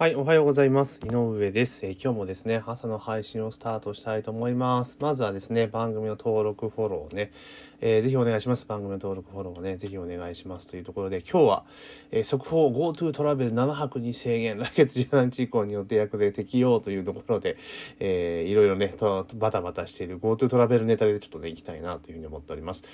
はい、おはようございます。井上です、えー、今日もですね、朝の配信をスタートしたいと思います。まずはですね、番組の登録、フォローね、えー、ぜひお願いします。番組の登録、フォローをね、ぜひお願いしますというところで、今日は、えー、速報 GoTo トラベル7泊に制限、来月17日以降に予定役で適用というところで、えー、いろいろね、とバタバタしている GoTo トラベルネタでちょっとね、行きたいなというふうに思っております。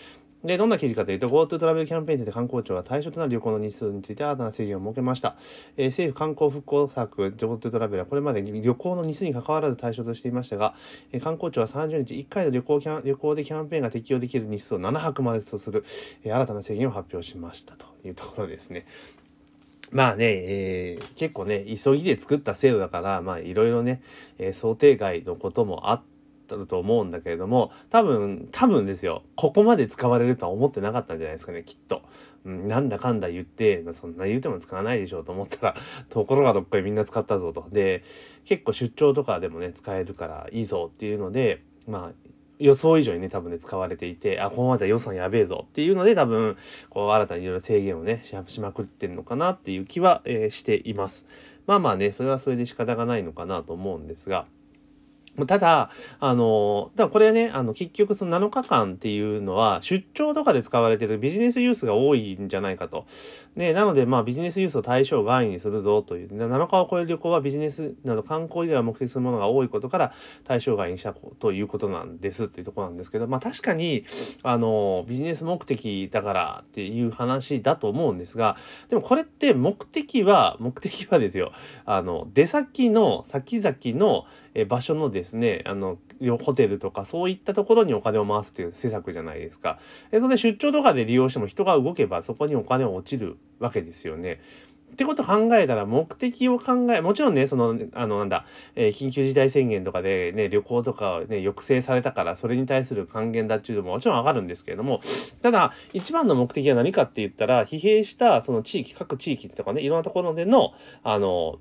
で、どんな記事かというと、GoTo トラベルキャンペーンで観光庁が対象となる旅行の日数について新たな制限を設けました。えー、政府観光復興策 GoTo トラベルはこれまで旅行の日数に関わらず対象としていましたが、えー、観光庁は30日1回の旅行キャン旅行でキャンペーンが適用できる日数を7泊までとする、えー、新たな制限を発表しましたというところですね。まあね、えー、結構ね、急ぎで作った制度だから、まあいろいろね、え、想定外のこともあって、ると思うんだけれども、多分、多分ですよ、ここまで使われるとは思ってなかったんじゃないですかね、きっと。うん、なんだかんだ言って、まあ、そんな言うても使わないでしょうと思ったら、ところがどっかでみんな使ったぞと。で、結構出張とかでもね、使えるからいいぞっていうので、まあ、予想以上にね、多分ね、使われていて、あ、このままじゃ予算やべえぞっていうので、多分、こう、新たにいろいろ制限をね、しまくってんのかなっていう気は、えー、しています。まあまあね、それはそれで仕方がないのかなと思うんですが、ただ、あの、ただこれね、あの、結局その7日間っていうのは、出張とかで使われてるビジネスユースが多いんじゃないかと。で、なので、まあ、ビジネスユースを対象外にするぞという、7日を超える旅行はビジネスなど観光以外を目的するものが多いことから、対象外にしたということなんですというところなんですけど、まあ、確かに、あの、ビジネス目的だからっていう話だと思うんですが、でもこれって目的は、目的はですよ、あの、出先の先々の、え場所のですね、あの、ホテルとかそういったところにお金を回すという施策じゃないですか。えそれで出張とかで利用しても人が動けばそこにお金は落ちるわけですよね。ってこと考えたら目的を考え、もちろんね、その、あの、なんだ、えー、緊急事態宣言とかでね、旅行とかね、抑制されたから、それに対する還元だっていうのももちろんわかるんですけれども、ただ、一番の目的は何かって言ったら、疲弊したその地域、各地域とかね、いろんなところでの、あの、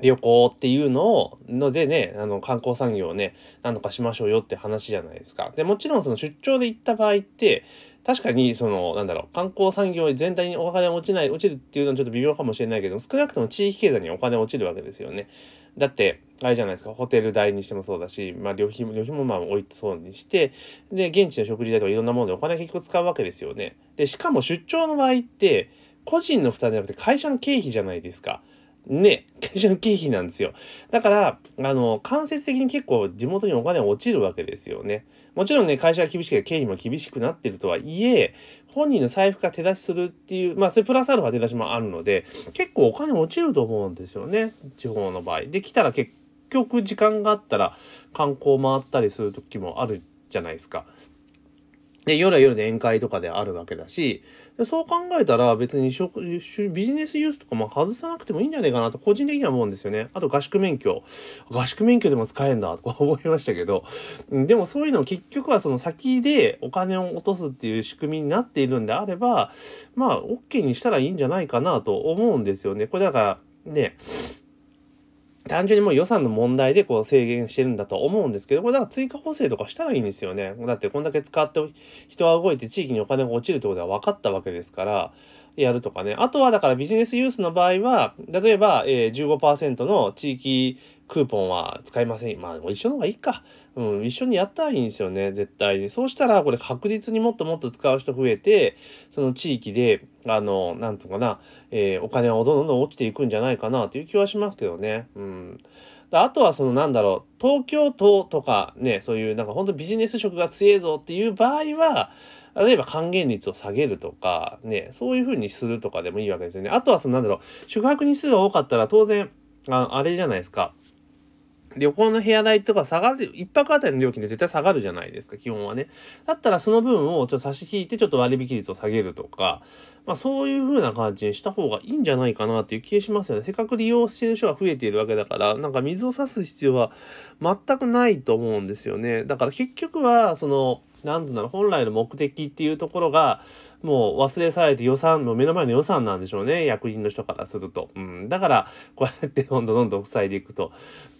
旅行っていうのを、のでね、あの、観光産業をね、なんとかしましょうよって話じゃないですか。で、もちろんその出張で行った場合って、確かに、その、なんだろう、観光産業全体にお金落ちない、落ちるっていうのはちょっと微妙かもしれないけど、少なくとも地域経済にお金落ちるわけですよね。だって、あれじゃないですか、ホテル代にしてもそうだし、まあ、旅費も、旅費もまあ置いてそうにして、で、現地の食事代とかいろんなものでお金結局使うわけですよね。で、しかも出張の場合って、個人の負担じゃなくて会社の経費じゃないですか。ね、会社の経費なんですよ。だから、あの、間接的に結構地元にお金落ちるわけですよね。もちろんね、会社が厳しくて経費も厳しくなってるとはいえ、本人の財布が手出しするっていう、まあ、それプラスアルファ手出しもあるので、結構お金落ちると思うんですよね。地方の場合。できたら結局時間があったら観光回ったりする時もあるじゃないですか。で、夜は夜で宴会とかであるわけだし、そう考えたら別にビジネスユースとかも外さなくてもいいんじゃないかなと個人的には思うんですよね。あと合宿免許。合宿免許でも使えんだとか思いましたけど、でもそういうの結局はその先でお金を落とすっていう仕組みになっているんであれば、まあ OK にしたらいいんじゃないかなと思うんですよね。これだからね、単純にもう予算の問題でこう制限してるんだと思うんですけど、これだから追加補正とかしたらいいんですよね。だってこんだけ使って人は動いて地域にお金が落ちるってことは分かったわけですから、やるとかね。あとはだからビジネスユースの場合は、例えば、えー、15%の地域クーポンは使いません。まあ、一緒の方がいいか。うん、一緒にやったらいいんですよね、絶対に。そうしたら、これ確実にもっともっと使う人増えて、その地域で、あの、なんとかな、えー、お金はどんどん落ちていくんじゃないかなという気はしますけどね。うん。あとはそのなんだろう、東京都とかね、そういうなんか本当ビジネス色が強いぞっていう場合は、例えば還元率を下げるとか、ね、そういう風にするとかでもいいわけですよね。あとはそのなんだろう、宿泊日数が多かったら当然、ああれじゃないですか。旅行の部屋代とか下がる、一泊あたりの料金で絶対下がるじゃないですか、基本はね。だったらその分をちょっと差し引いてちょっと割引率を下げるとか、まあそういう風な感じにした方がいいんじゃないかなっていう気がしますよね。せっかく利用してる人が増えているわけだから、なんか水を差す必要は全くないと思うんですよね。だから結局は、その、なんだろう、本来の目的っていうところが、もう忘れされて予算の目の前の予算なんでしょうね。役人の人からすると。うん。だから、こうやってどんどんどんどん塞いでいくと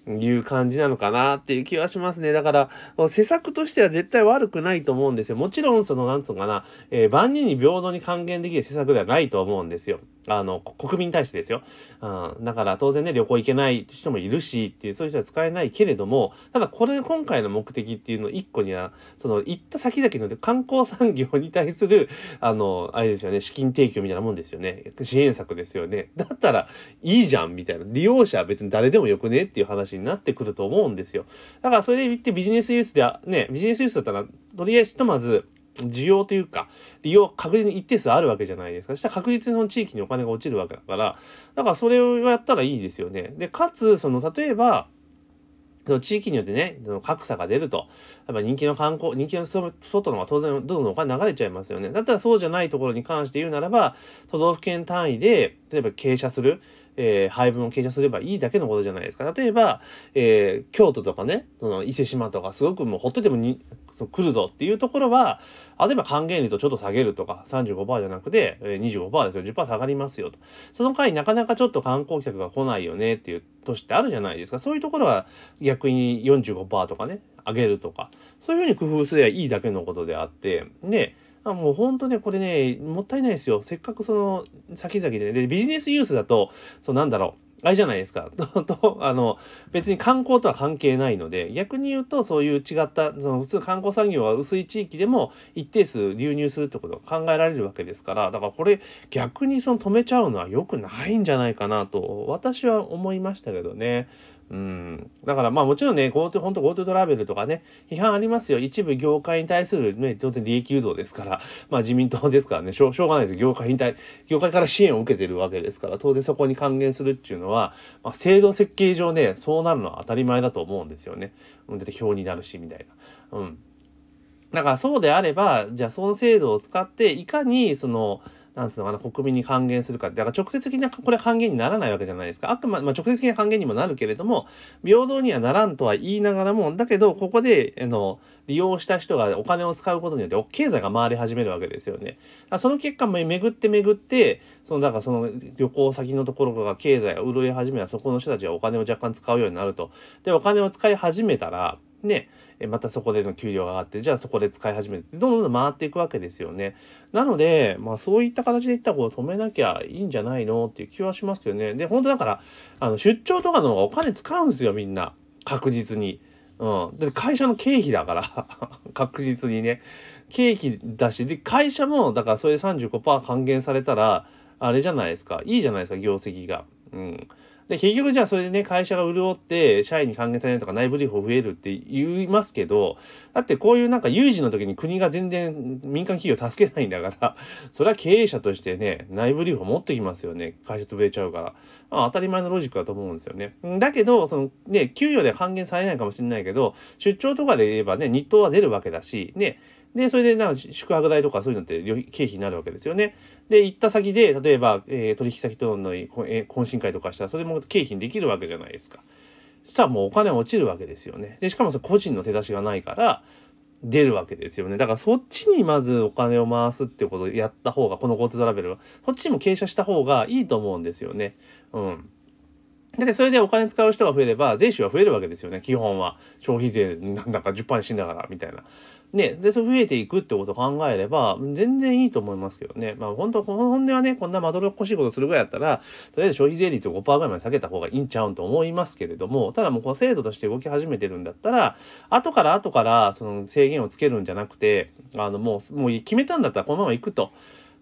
いう感じなのかなっていう気はしますね。だから、施策としては絶対悪くないと思うんですよ。もちろん、その、なんつうのかな、えー、万人に平等に還元できる施策ではないと思うんですよ。あの、国民に対してですよ。うん。だから当然ね、旅行行けない人もいるしっていう、そういう人は使えないけれども、ただこれ、今回の目的っていうの一個には、その、行った先々の観光産業に対する、あの、あれですよね、資金提供みたいなもんですよね。支援策ですよね。だったら、いいじゃんみたいな。利用者は別に誰でもよくねっていう話になってくると思うんですよ。だからそれで言ってビジネスユースでは、ね、ビジネスユースだったら、とりあえずひとまず、需要というか、利用確実に一定数あるわけじゃないですか。そしたら確実にその地域にお金が落ちるわけだから、だからそれをやったらいいですよね。で、かつ、その、例えば、その地域によってね、その格差が出ると。やっぱ人気の観光、人気のスポットの方が当然どんどんお金流れちゃいますよね。だったらそうじゃないところに関して言うならば、都道府県単位で、例えば傾斜する。えー、配分を傾斜すればいいだけのことじゃないですか。例えば、えー、京都とかね、その伊勢島とかすごくもうほっといてもに来るぞっていうところは、例えば還元率をちょっと下げるとか、35%じゃなくて、えー、25%ですよ。10%下がりますよと。その回なかなかちょっと観光客が来ないよねっていう年ってあるじゃないですか。そういうところは逆に45%とかね、上げるとか、そういうふうに工夫すればいいだけのことであって、で、あもう本当ね、これね、もったいないですよ。せっかくその、先々でね、で、ビジネスユースだと、そうなんだろう。あれじゃないですか。と、あの、別に観光とは関係ないので、逆に言うと、そういう違った、その普通観光産業は薄い地域でも一定数流入するってことが考えられるわけですから、だからこれ逆にその止めちゃうのは良くないんじゃないかなと、私は思いましたけどね。うん。だからまあもちろんね、GoTo、本当 GoTo トラベルとかね、批判ありますよ。一部業界に対するね、当然利益誘導ですから、まあ自民党ですからね、しょうがないです業界に対、業界から支援を受けてるわけですから、当然そこに還元するっていうのは、まあ制度設計上ね、そうなるのは当たり前だと思うんですよね。だって表になるし、みたいな。うん。だからそうであれば、じゃあその制度を使って、いかにその、なんつうのかな、国民に還元するかって。だから直接的な、これ還元にならないわけじゃないですか。あくま、まあ、直接的な還元にもなるけれども、平等にはならんとは言いながらも、だけど、ここで、あの、利用した人がお金を使うことによって、経済が回り始めるわけですよね。その結果、巡って巡って、その、だからその旅行先のところが経済が潤い始めたら、そこの人たちはお金を若干使うようになると。で、お金を使い始めたら、ね、またそこでの給料が上がって、じゃあそこで使い始めて、どんどんどん回っていくわけですよね。なので、まあそういった形でいったらこう止めなきゃいいんじゃないのっていう気はしますけどね。で、本当だから、あの、出張とかの方がお金使うんですよ、みんな。確実に。うん。で、会社の経費だから 確実にね。経費だし、で、会社も、だからそれで35%還元されたら、あれじゃないですか。いいじゃないですか、業績が。うん。で、結局じゃあそれでね、会社が潤って、社員に還元されないとか内部留保増えるって言いますけど、だってこういうなんか有事の時に国が全然民間企業助けないんだから、それは経営者としてね、内部留保持ってきますよね。会社潰れちゃうから。まあ、当たり前のロジックだと思うんですよね。だけど、そのね、給与で還元されないかもしれないけど、出張とかで言えばね、日当は出るわけだし、ね、で、それでなん宿泊代とかそういうのって経費になるわけですよね。で、行った先で、例えば、えー、取引先との、懇親会とかしたら、それも経費にできるわけじゃないですか。そしたらもうお金落ちるわけですよね。で、しかもそ個人の手出しがないから、出るわけですよね。だからそっちにまずお金を回すってことをやった方が、この GoTo トラベルは、そっちにも傾斜した方がいいと思うんですよね。うん。だってそれでお金使う人が増えれば、税収は増えるわけですよね、基本は。消費税なんだか10%にしながら、みたいな。ね、で、それ増えていくってことを考えれば、全然いいと思いますけどね。まあ本当、本音はね、こんなまどろっこしいことするぐらいだったら、とりあえず消費税率を5%ぐらいまで下げた方がいいんちゃうんと思いますけれども、ただもうこう制度として動き始めてるんだったら、後から後からその制限をつけるんじゃなくて、あのもう、もう決めたんだったらこのまま行くと。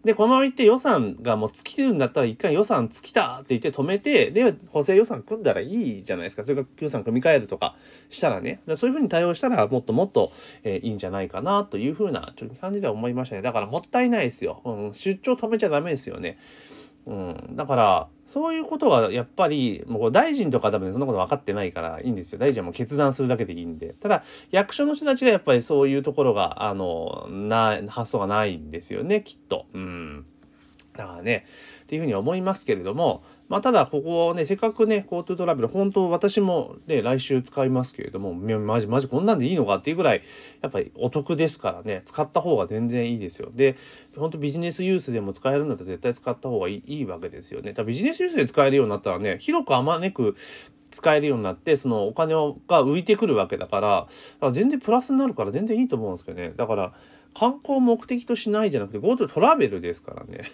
で、このまま行って予算がもう尽きてるんだったら一回予算尽きたって言って止めて、で、補正予算組んだらいいじゃないですか。それから予算組み替えるとかしたらね。らそういうふうに対応したらもっともっと、えー、いいんじゃないかなというふうなちょっと感じでは思いましたね。だからもったいないですよ。うん、出張止めちゃダメですよね。うん。だから、そういうことはやっぱり、もう大臣とか多分そんなこと分かってないからいいんですよ。大臣はもう決断するだけでいいんで。ただ、役所の人たちがやっぱりそういうところが、あの、な、発想がないんですよね、きっと。うん。だからね、っていうふうに思いますけれども、まあ、ただここをね、せっかくね、GoTo トラベル、本当私もね、来週使いますけれども、マジマジこんなんでいいのかっていうぐらい、やっぱりお得ですからね、使った方が全然いいですよ。で、本当ビジネスユースでも使えるんだったら絶対使った方がいいいいわけですよね。だビジネスユースで使えるようになったらね、広くあまねく使えるようになって、そのお金が浮いてくるわけだから、から全然プラスになるから全然いいと思うんですけどね。だから、観光を目的としないじゃなくて GoTo トラベルですからね。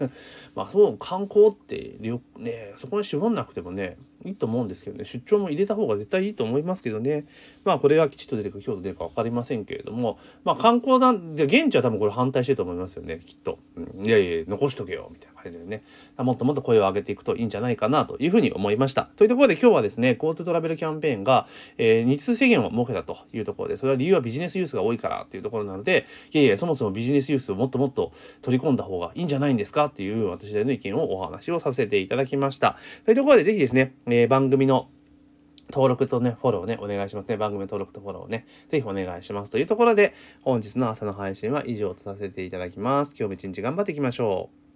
まあそう観光ってねそこに絞んなくてもねいいと思うんですけどね。出張も入れた方が絶対いいと思いますけどね。まあこれがきちっと出てくる京都出るか分かりませんけれども。まあ観光団で現地は多分これ反対してると思いますよね。きっと、うん、いやいや残しとけよみたいな感じでね。もっともっと声を上げていくといいんじゃないかなというふうに思いました。というところで今日はですね GoTo トラベルキャンペーンが、えー、日数制限を設けたと。いうところでそれは理由はビジネスユースが多いからというところなのでいやいやそもそもビジネスユースをもっともっと取り込んだ方がいいんじゃないんですか？っていう私なりの意見をお話をさせていただきました。というところでぜひですね、えー、番組の登録とね、フォローね、お願いしますね。番組登録とフォローね、ぜひお願いします。というところで、本日の朝の配信は以上とさせていただきます。今日も一日頑張っていきましょう。